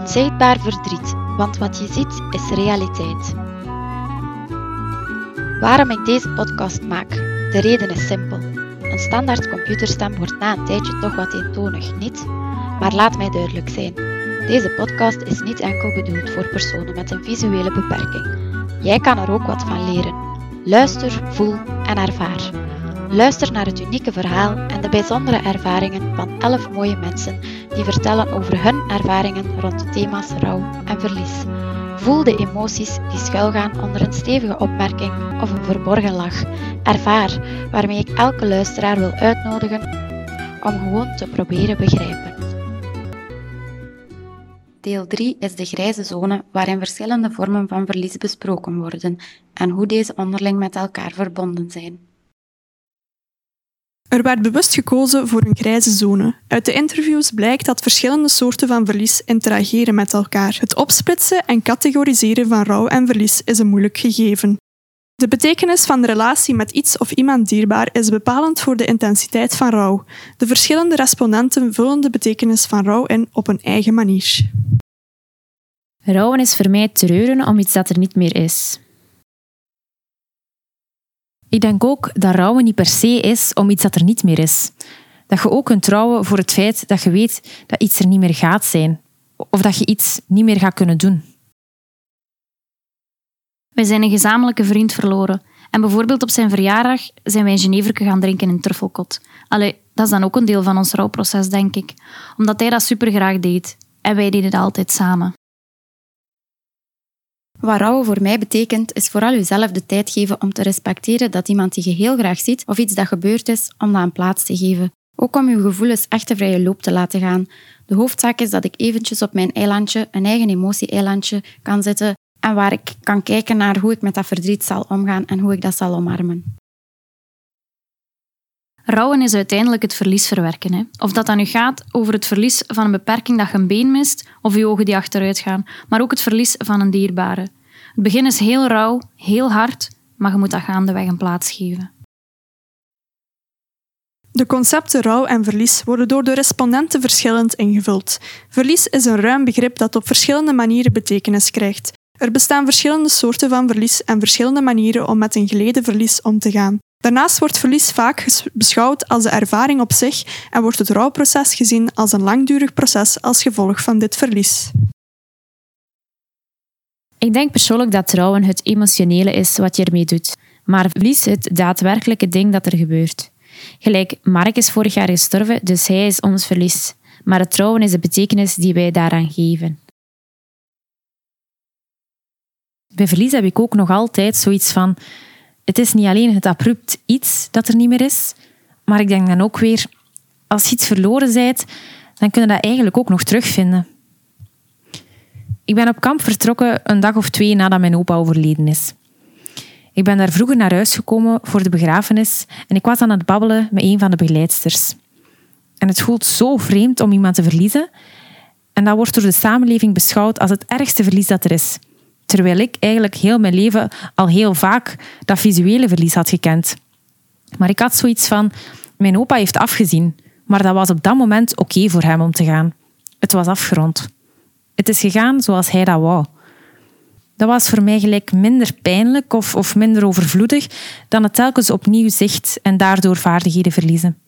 Onzichtbaar verdriet, want wat je ziet is realiteit. Waarom ik deze podcast maak? De reden is simpel. Een standaard computerstem wordt na een tijdje toch wat eentonig, niet? Maar laat mij duidelijk zijn. Deze podcast is niet enkel bedoeld voor personen met een visuele beperking. Jij kan er ook wat van leren. Luister, voel en ervaar. Luister naar het unieke verhaal en de bijzondere ervaringen van 11 mooie mensen die vertellen over hun ervaringen rond de thema's rouw en verlies. Voel de emoties die schuilgaan onder een stevige opmerking of een verborgen lach. Ervaar waarmee ik elke luisteraar wil uitnodigen om gewoon te proberen begrijpen. Deel 3 is de grijze zone waarin verschillende vormen van verlies besproken worden en hoe deze onderling met elkaar verbonden zijn. Er werd bewust gekozen voor een grijze zone. Uit de interviews blijkt dat verschillende soorten van verlies interageren met elkaar. Het opsplitsen en categoriseren van rouw en verlies is een moeilijk gegeven. De betekenis van de relatie met iets of iemand dierbaar is bepalend voor de intensiteit van rouw. De verschillende respondenten vullen de betekenis van rouw in op een eigen manier. Rouwen is voor mij treuren om iets dat er niet meer is. Ik denk ook dat rouwen niet per se is om iets dat er niet meer is. Dat je ook kunt trouwen voor het feit dat je weet dat iets er niet meer gaat zijn. Of dat je iets niet meer gaat kunnen doen. Wij zijn een gezamenlijke vriend verloren. En bijvoorbeeld op zijn verjaardag zijn wij een Geneverke gaan drinken in Truffelkot. Allee, dat is dan ook een deel van ons rouwproces, denk ik. Omdat hij dat super graag deed. En wij deden dat altijd samen. Wat rouwen voor mij betekent, is vooral jezelf de tijd geven om te respecteren dat iemand die je heel graag ziet of iets dat gebeurd is, om dat een plaats te geven. Ook om je gevoelens echt de vrije loop te laten gaan. De hoofdzaak is dat ik eventjes op mijn eilandje, een eigen emotie-eilandje, kan zitten en waar ik kan kijken naar hoe ik met dat verdriet zal omgaan en hoe ik dat zal omarmen. Rouwen is uiteindelijk het verlies verwerken. Hè. Of dat dan nu gaat over het verlies van een beperking dat je een been mist, of je ogen die achteruit gaan, maar ook het verlies van een dierbare. Het begin is heel rauw, heel hard, maar je moet dat gaandeweg een plaats geven. De concepten rouw en verlies worden door de respondenten verschillend ingevuld. Verlies is een ruim begrip dat op verschillende manieren betekenis krijgt. Er bestaan verschillende soorten van verlies en verschillende manieren om met een geleden verlies om te gaan. Daarnaast wordt verlies vaak beschouwd als de ervaring op zich en wordt het rouwproces gezien als een langdurig proces als gevolg van dit verlies. Ik denk persoonlijk dat trouwen het emotionele is wat je ermee doet, maar verlies het daadwerkelijke ding dat er gebeurt. Gelijk, Mark is vorig jaar gestorven, dus hij is ons verlies. Maar het trouwen is de betekenis die wij daaraan geven. Bij verlies heb ik ook nog altijd zoiets van: het is niet alleen het abrupt iets dat er niet meer is, maar ik denk dan ook weer, als je iets verloren bent, dan kun je dat eigenlijk ook nog terugvinden. Ik ben op kamp vertrokken een dag of twee nadat mijn opa overleden is. Ik ben daar vroeger naar huis gekomen voor de begrafenis en ik was aan het babbelen met een van de begeleidsters. En het voelt zo vreemd om iemand te verliezen. En dat wordt door de samenleving beschouwd als het ergste verlies dat er is. Terwijl ik eigenlijk heel mijn leven al heel vaak dat visuele verlies had gekend. Maar ik had zoiets van: mijn opa heeft afgezien, maar dat was op dat moment oké voor hem om te gaan. Het was afgerond. Het is gegaan zoals hij dat wou. Dat was voor mij gelijk minder pijnlijk of, of minder overvloedig dan het telkens opnieuw zicht en daardoor vaardigheden verliezen.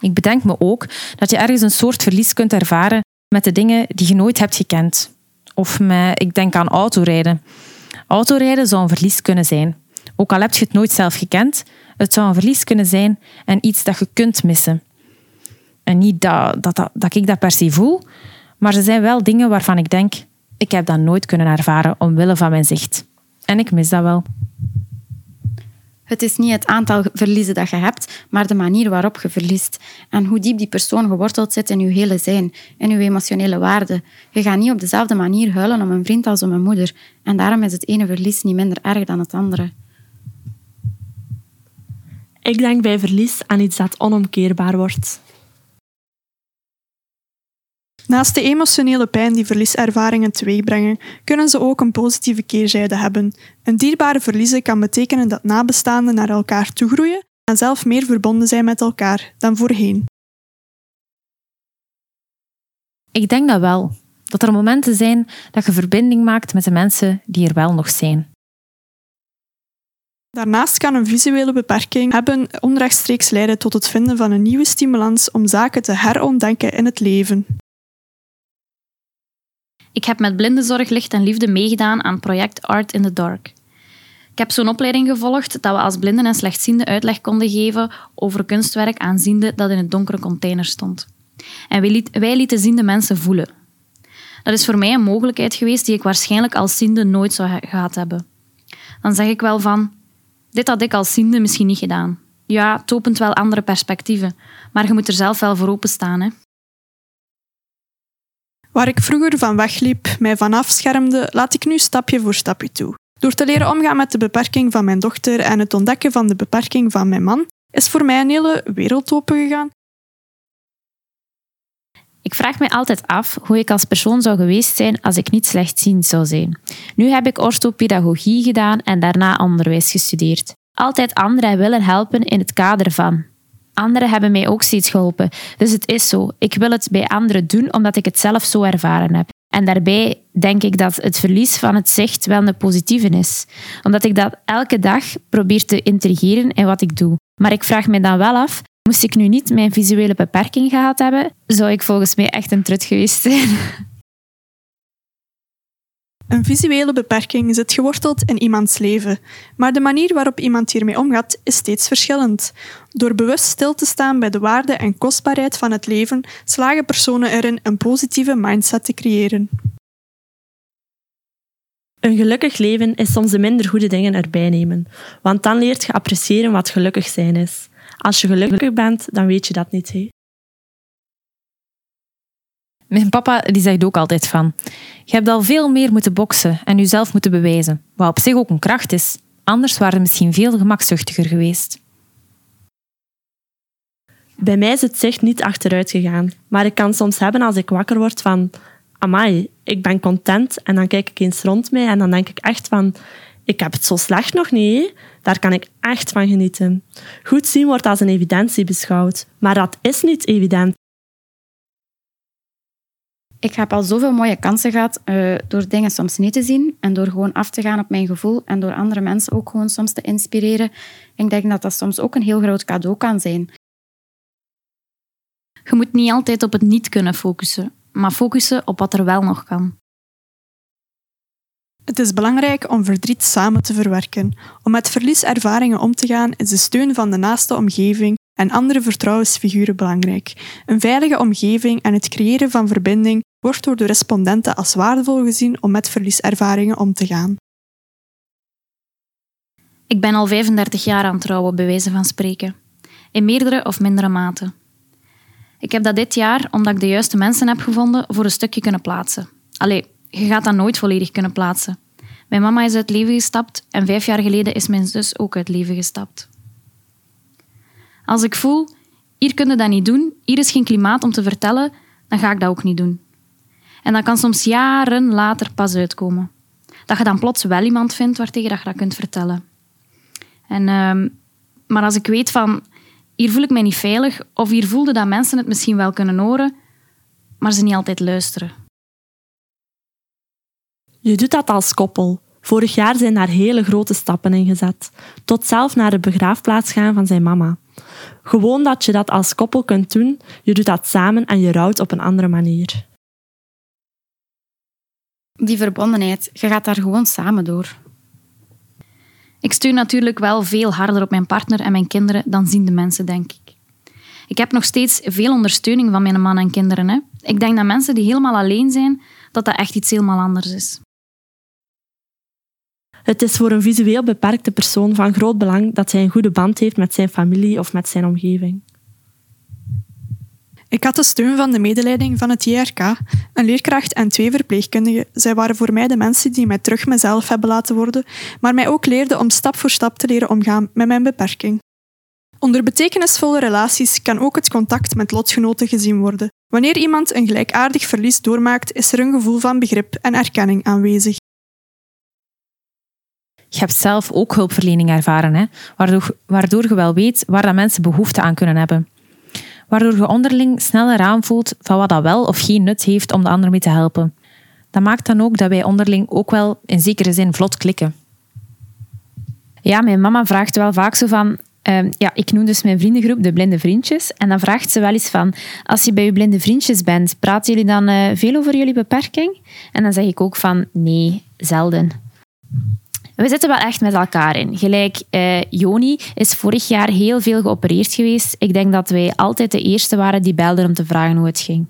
Ik bedenk me ook dat je ergens een soort verlies kunt ervaren met de dingen die je nooit hebt gekend. Of met, ik denk aan autorijden. Autorijden zou een verlies kunnen zijn. Ook al heb je het nooit zelf gekend, het zou een verlies kunnen zijn en iets dat je kunt missen. En niet dat, dat, dat, dat ik dat per se voel, maar er zijn wel dingen waarvan ik denk, ik heb dat nooit kunnen ervaren omwille van mijn zicht. En ik mis dat wel. Het is niet het aantal verliezen dat je hebt, maar de manier waarop je verliest. En hoe diep die persoon geworteld zit in je hele zijn, in je emotionele waarde. Je gaat niet op dezelfde manier huilen om een vriend als om een moeder. En daarom is het ene verlies niet minder erg dan het andere. Ik denk bij verlies aan iets dat onomkeerbaar wordt. Naast de emotionele pijn die verlieservaringen teweegbrengen, kunnen ze ook een positieve keerzijde hebben. Een dierbare verliezen kan betekenen dat nabestaanden naar elkaar toegroeien en zelf meer verbonden zijn met elkaar dan voorheen. Ik denk dat wel. Dat er momenten zijn dat je verbinding maakt met de mensen die er wel nog zijn. Daarnaast kan een visuele beperking hebben onrechtstreeks leiden tot het vinden van een nieuwe stimulans om zaken te herontdenken in het leven. Ik heb met Blindenzorg Licht en Liefde meegedaan aan project Art in the Dark. Ik heb zo'n opleiding gevolgd dat we als blinden en slechtzienden uitleg konden geven over kunstwerk aan zienden dat in een donkere container stond. En wij, liet, wij lieten ziende mensen voelen. Dat is voor mij een mogelijkheid geweest die ik waarschijnlijk als ziende nooit zou gehad hebben. Dan zeg ik wel van, dit had ik als ziende misschien niet gedaan. Ja, het opent wel andere perspectieven, maar je moet er zelf wel voor openstaan. Hè. Waar ik vroeger van wegliep, mij van afschermde, laat ik nu stapje voor stapje toe. Door te leren omgaan met de beperking van mijn dochter en het ontdekken van de beperking van mijn man, is voor mij een hele wereld opengegaan. Ik vraag me altijd af hoe ik als persoon zou geweest zijn als ik niet slechtziend zou zijn. Nu heb ik orthopedagogie gedaan en daarna onderwijs gestudeerd. Altijd anderen willen helpen in het kader van. Anderen hebben mij ook steeds geholpen, dus het is zo. Ik wil het bij anderen doen omdat ik het zelf zo ervaren heb. En daarbij denk ik dat het verlies van het zicht wel een positieve is. Omdat ik dat elke dag probeer te integreren in wat ik doe. Maar ik vraag me dan wel af, moest ik nu niet mijn visuele beperking gehad hebben, zou ik volgens mij echt een trut geweest zijn. Een visuele beperking zit geworteld in iemands leven, maar de manier waarop iemand hiermee omgaat is steeds verschillend. Door bewust stil te staan bij de waarde en kostbaarheid van het leven, slagen personen erin een positieve mindset te creëren. Een gelukkig leven is soms de minder goede dingen erbij nemen, want dan leert je appreciëren wat gelukkig zijn is. Als je gelukkig bent, dan weet je dat niet. Hè? Mijn papa die zegt ook altijd van, je hebt al veel meer moeten boksen en jezelf moeten bewijzen, wat op zich ook een kracht is. Anders waren we misschien veel gemakzuchtiger geweest. Bij mij is het zicht niet achteruit gegaan, maar ik kan soms hebben als ik wakker word van amai, ik ben content en dan kijk ik eens rond mij en dan denk ik echt van ik heb het zo slecht nog niet. Daar kan ik echt van genieten. Goed zien wordt als een evidentie beschouwd, maar dat is niet evident. Ik heb al zoveel mooie kansen gehad uh, door dingen soms niet te zien en door gewoon af te gaan op mijn gevoel en door andere mensen ook gewoon soms te inspireren. Ik denk dat dat soms ook een heel groot cadeau kan zijn. Je moet niet altijd op het niet kunnen focussen, maar focussen op wat er wel nog kan. Het is belangrijk om verdriet samen te verwerken. Om met verlieservaringen om te gaan is de steun van de naaste omgeving en andere vertrouwensfiguren belangrijk. Een veilige omgeving en het creëren van verbinding wordt door de respondenten als waardevol gezien om met verlieservaringen om te gaan. Ik ben al 35 jaar aan trouwen, wijze van spreken. In meerdere of mindere mate. Ik heb dat dit jaar, omdat ik de juiste mensen heb gevonden, voor een stukje kunnen plaatsen. Allee, je gaat dat nooit volledig kunnen plaatsen. Mijn mama is uit leven gestapt en vijf jaar geleden is mijn zus ook uit leven gestapt. Als ik voel, hier kunnen dat niet doen, hier is geen klimaat om te vertellen, dan ga ik dat ook niet doen. En dat kan soms jaren later pas uitkomen. Dat je dan plots wel iemand vindt waartegen dat je dat kunt vertellen. En, uh, maar als ik weet van, hier voel ik mij niet veilig, of hier voelde dat mensen het misschien wel kunnen horen, maar ze niet altijd luisteren. Je doet dat als koppel. Vorig jaar zijn daar hele grote stappen in gezet. Tot zelf naar de begraafplaats gaan van zijn mama. Gewoon dat je dat als koppel kunt doen, je doet dat samen en je rouwt op een andere manier. Die verbondenheid, je gaat daar gewoon samen door. Ik steun natuurlijk wel veel harder op mijn partner en mijn kinderen dan zien de mensen, denk ik. Ik heb nog steeds veel ondersteuning van mijn man en kinderen. Hè. Ik denk dat mensen die helemaal alleen zijn, dat dat echt iets helemaal anders is. Het is voor een visueel beperkte persoon van groot belang dat hij een goede band heeft met zijn familie of met zijn omgeving. Ik had de steun van de medeleiding van het JRK, een leerkracht en twee verpleegkundigen. Zij waren voor mij de mensen die mij terug mezelf hebben laten worden, maar mij ook leerden om stap voor stap te leren omgaan met mijn beperking. Onder betekenisvolle relaties kan ook het contact met lotgenoten gezien worden. Wanneer iemand een gelijkaardig verlies doormaakt, is er een gevoel van begrip en erkenning aanwezig. Je hebt zelf ook hulpverlening ervaren, hè? Waardoor, waardoor je wel weet waar dat mensen behoefte aan kunnen hebben. waardoor je onderling sneller aanvoelt van wat dat wel of geen nut heeft om de ander mee te helpen. Dat maakt dan ook dat wij onderling ook wel in zekere zin vlot klikken. Ja, mijn mama vraagt wel vaak zo van... Ehm, ja, ik noem dus mijn vriendengroep de blinde vriendjes. En dan vraagt ze wel eens van... Als je bij je blinde vriendjes bent, praten jullie dan uh, veel over jullie beperking? En dan zeg ik ook van... Nee, zelden. We zitten wel echt met elkaar in. Gelijk, uh, Joni is vorig jaar heel veel geopereerd geweest. Ik denk dat wij altijd de eerste waren die belden om te vragen hoe het ging.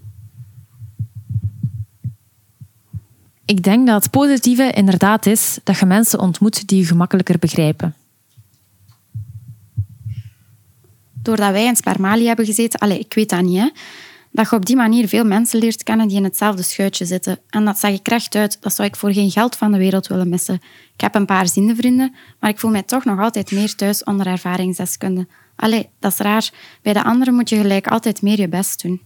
Ik denk dat het positieve inderdaad is dat je mensen ontmoet die je gemakkelijker begrijpen. Doordat wij in Spermali hebben gezeten, allez, ik weet dat niet, hè, dat je op die manier veel mensen leert kennen die in hetzelfde schuitje zitten. En dat zeg ik recht uit, dat zou ik voor geen geld van de wereld willen missen. Ik heb een paar vrienden, maar ik voel mij toch nog altijd meer thuis onder ervaringsdeskunde. Allee, dat is raar. Bij de anderen moet je gelijk altijd meer je best doen.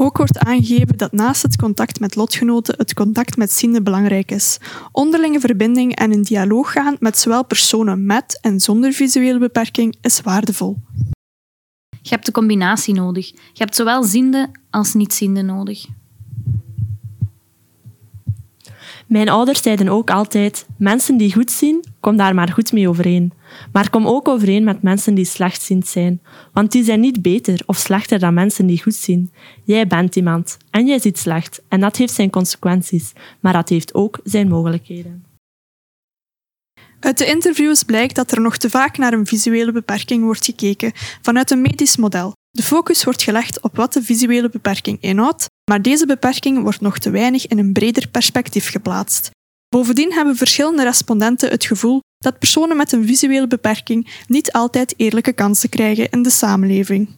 Ook wordt aangegeven dat naast het contact met lotgenoten het contact met zienden belangrijk is. Onderlinge verbinding en een dialoog gaan met zowel personen met en zonder visuele beperking is waardevol. Je hebt de combinatie nodig. Je hebt zowel ziende als niet-ziende nodig. Mijn ouders zeiden ook altijd: mensen die goed zien, kom daar maar goed mee overeen. Maar kom ook overeen met mensen die slechtziend zijn, want die zijn niet beter of slechter dan mensen die goed zien. Jij bent iemand en jij ziet slecht en dat heeft zijn consequenties, maar dat heeft ook zijn mogelijkheden. Uit de interviews blijkt dat er nog te vaak naar een visuele beperking wordt gekeken vanuit een medisch model. De focus wordt gelegd op wat de visuele beperking inhoudt, maar deze beperking wordt nog te weinig in een breder perspectief geplaatst. Bovendien hebben verschillende respondenten het gevoel dat personen met een visuele beperking niet altijd eerlijke kansen krijgen in de samenleving.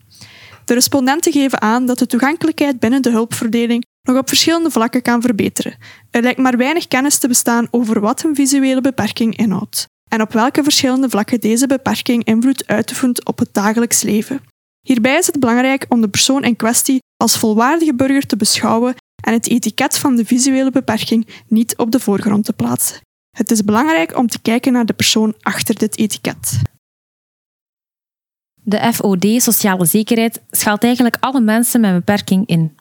De respondenten geven aan dat de toegankelijkheid binnen de hulpverdeling nog op verschillende vlakken kan verbeteren. Er lijkt maar weinig kennis te bestaan over wat een visuele beperking inhoudt en op welke verschillende vlakken deze beperking invloed uitoefent op het dagelijks leven. Hierbij is het belangrijk om de persoon in kwestie als volwaardige burger te beschouwen en het etiket van de visuele beperking niet op de voorgrond te plaatsen. Het is belangrijk om te kijken naar de persoon achter dit etiket. De FOD, sociale zekerheid, schaalt eigenlijk alle mensen met een beperking in.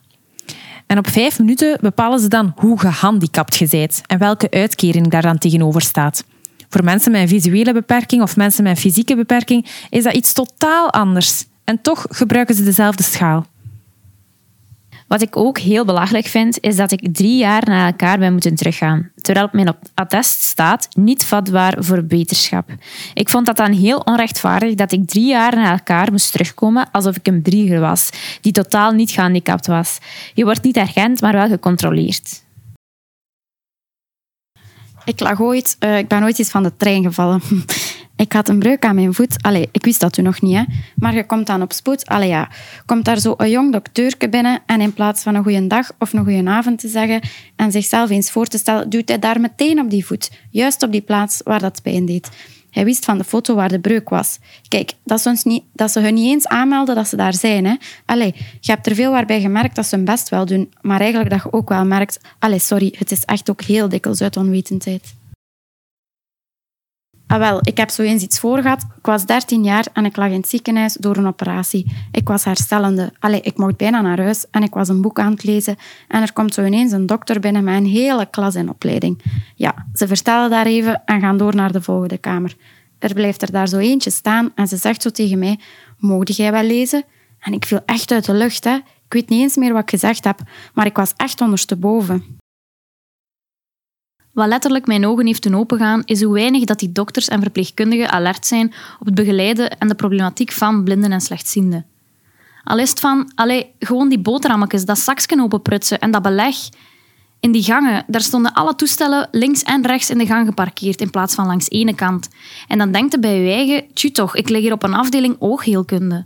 En op vijf minuten bepalen ze dan hoe gehandicapt je bent en welke uitkering daar dan tegenover staat. Voor mensen met een visuele beperking of mensen met een fysieke beperking is dat iets totaal anders. En toch gebruiken ze dezelfde schaal. Wat ik ook heel belachelijk vind, is dat ik drie jaar na elkaar ben moeten teruggaan. Terwijl op mijn attest staat niet vatbaar voor beterschap. Ik vond dat dan heel onrechtvaardig dat ik drie jaar na elkaar moest terugkomen alsof ik een brieger was, die totaal niet gehandicapt was. Je wordt niet erkend, maar wel gecontroleerd. Ik lag ooit, uh, ik ben ooit eens van de trein gevallen. Ik had een breuk aan mijn voet. Allee, ik wist dat toen nog niet, hè. Maar je komt dan op spoed. Allee, ja. Komt daar zo een jong dokteurke binnen en in plaats van een goede dag of een goede avond te zeggen en zichzelf eens voor te stellen, duwt hij daar meteen op die voet. Juist op die plaats waar dat pijn deed. Hij wist van de foto waar de breuk was. Kijk, dat ze, ons niet, dat ze hun niet eens aanmelden dat ze daar zijn. Hè. Allee, je hebt er veel waarbij gemerkt dat ze hun best wel doen, maar eigenlijk dat je ook wel merkt... Allee, sorry, het is echt ook heel dikwijls uit onwetendheid. Ah, wel, ik heb zo eens iets voorgehad. Ik was 13 jaar en ik lag in het ziekenhuis door een operatie. Ik was herstellende. Allee, ik mocht bijna naar huis en ik was een boek aan het lezen. En er komt zo ineens een dokter binnen met een hele klas in opleiding. Ja, ze vertellen daar even en gaan door naar de volgende kamer. Er blijft er daar zo eentje staan en ze zegt zo tegen mij, mocht jij wel lezen? En ik viel echt uit de lucht. Hè. Ik weet niet eens meer wat ik gezegd heb, maar ik was echt ondersteboven. Wat letterlijk mijn ogen heeft doen opengaan, is hoe weinig dat die dokters en verpleegkundigen alert zijn op het begeleiden en de problematiek van blinden en slechtzienden. Al is het van, allee, gewoon die boterhammetjes, dat zakje openprutsen en dat beleg. In die gangen, daar stonden alle toestellen links en rechts in de gang geparkeerd in plaats van langs ene kant. En dan denkt je bij je eigen, tju toch, ik lig hier op een afdeling oogheelkunde.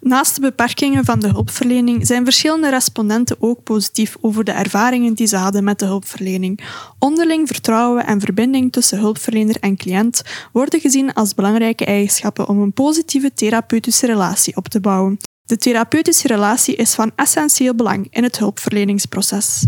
Naast de beperkingen van de hulpverlening zijn verschillende respondenten ook positief over de ervaringen die ze hadden met de hulpverlening. Onderling vertrouwen en verbinding tussen hulpverlener en cliënt worden gezien als belangrijke eigenschappen om een positieve therapeutische relatie op te bouwen. De therapeutische relatie is van essentieel belang in het hulpverleningsproces.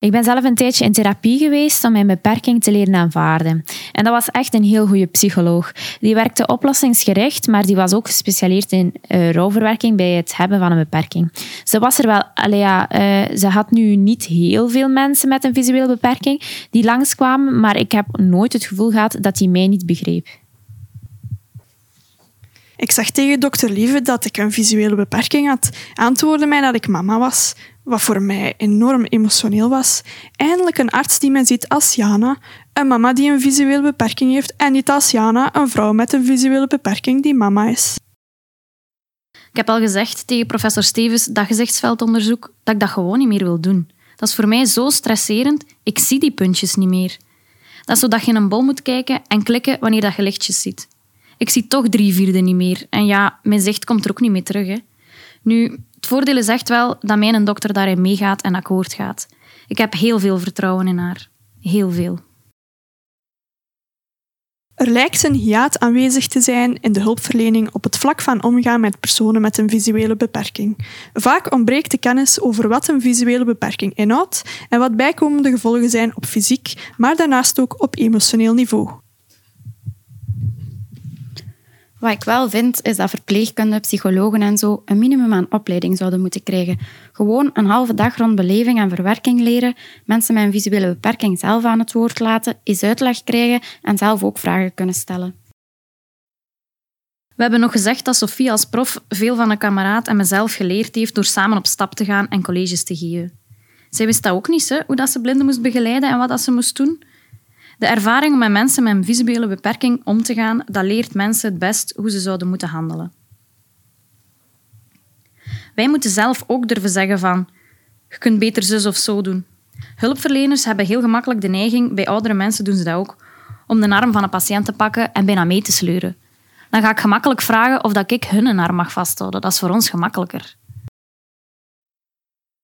Ik ben zelf een tijdje in therapie geweest om mijn beperking te leren aanvaarden. En dat was echt een heel goede psycholoog. Die werkte oplossingsgericht, maar die was ook gespecialiseerd in uh, rouwverwerking bij het hebben van een beperking. Ze was er wel, allee ja, uh, ze had nu niet heel veel mensen met een visuele beperking die langskwamen, maar ik heb nooit het gevoel gehad dat hij mij niet begreep. Ik zag tegen dokter Lieve dat ik een visuele beperking had. Antwoordde mij dat ik mama was, wat voor mij enorm emotioneel was. Eindelijk een arts die mij ziet als Jana, een mama die een visuele beperking heeft, en niet als Jana, een vrouw met een visuele beperking die mama is. Ik heb al gezegd tegen professor Stevens dat gezichtsveldonderzoek dat ik dat gewoon niet meer wil doen. Dat is voor mij zo stresserend, ik zie die puntjes niet meer. Dat is zodat je in een bol moet kijken en klikken wanneer dat je lichtjes ziet. Ik zie toch drie vierde niet meer. En ja, mijn zicht komt er ook niet meer terug. Hè. Nu, het voordeel is echt wel dat mijn dokter daarin meegaat en akkoord gaat. Ik heb heel veel vertrouwen in haar. Heel veel. Er lijkt een hiaat aanwezig te zijn in de hulpverlening op het vlak van omgaan met personen met een visuele beperking. Vaak ontbreekt de kennis over wat een visuele beperking inhoudt en wat bijkomende gevolgen zijn op fysiek, maar daarnaast ook op emotioneel niveau. Wat ik wel vind, is dat verpleegkundigen, psychologen en zo een minimum aan opleiding zouden moeten krijgen. Gewoon een halve dag rond beleving en verwerking leren, mensen met een visuele beperking zelf aan het woord laten, eens uitleg krijgen en zelf ook vragen kunnen stellen. We hebben nog gezegd dat Sophie als prof veel van een kameraad en mezelf geleerd heeft door samen op stap te gaan en colleges te geven. Zij wist dat ook niet, hè, hoe dat ze blinden moest begeleiden en wat dat ze moest doen. De ervaring om met mensen met een visuele beperking om te gaan, dat leert mensen het best hoe ze zouden moeten handelen. Wij moeten zelf ook durven zeggen van, je kunt beter zus of zo doen. Hulpverleners hebben heel gemakkelijk de neiging, bij oudere mensen doen ze dat ook, om de arm van een patiënt te pakken en bijna mee te sleuren. Dan ga ik gemakkelijk vragen of dat ik hun arm mag vasthouden. Dat is voor ons gemakkelijker.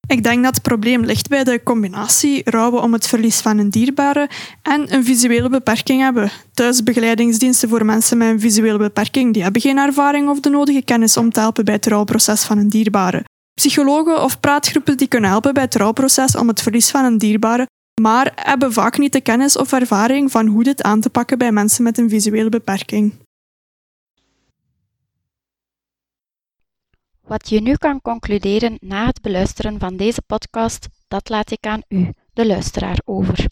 Ik denk dat het probleem ligt bij de combinatie rouwen om het verlies van een dierbare en een visuele beperking hebben. Thuisbegeleidingsdiensten voor mensen met een visuele beperking die hebben geen ervaring of de nodige kennis om te helpen bij het rouwproces van een dierbare. Psychologen of praatgroepen die kunnen helpen bij het rouwproces om het verlies van een dierbare, maar hebben vaak niet de kennis of ervaring van hoe dit aan te pakken bij mensen met een visuele beperking. Wat je nu kan concluderen na het beluisteren van deze podcast, dat laat ik aan u, de luisteraar, over.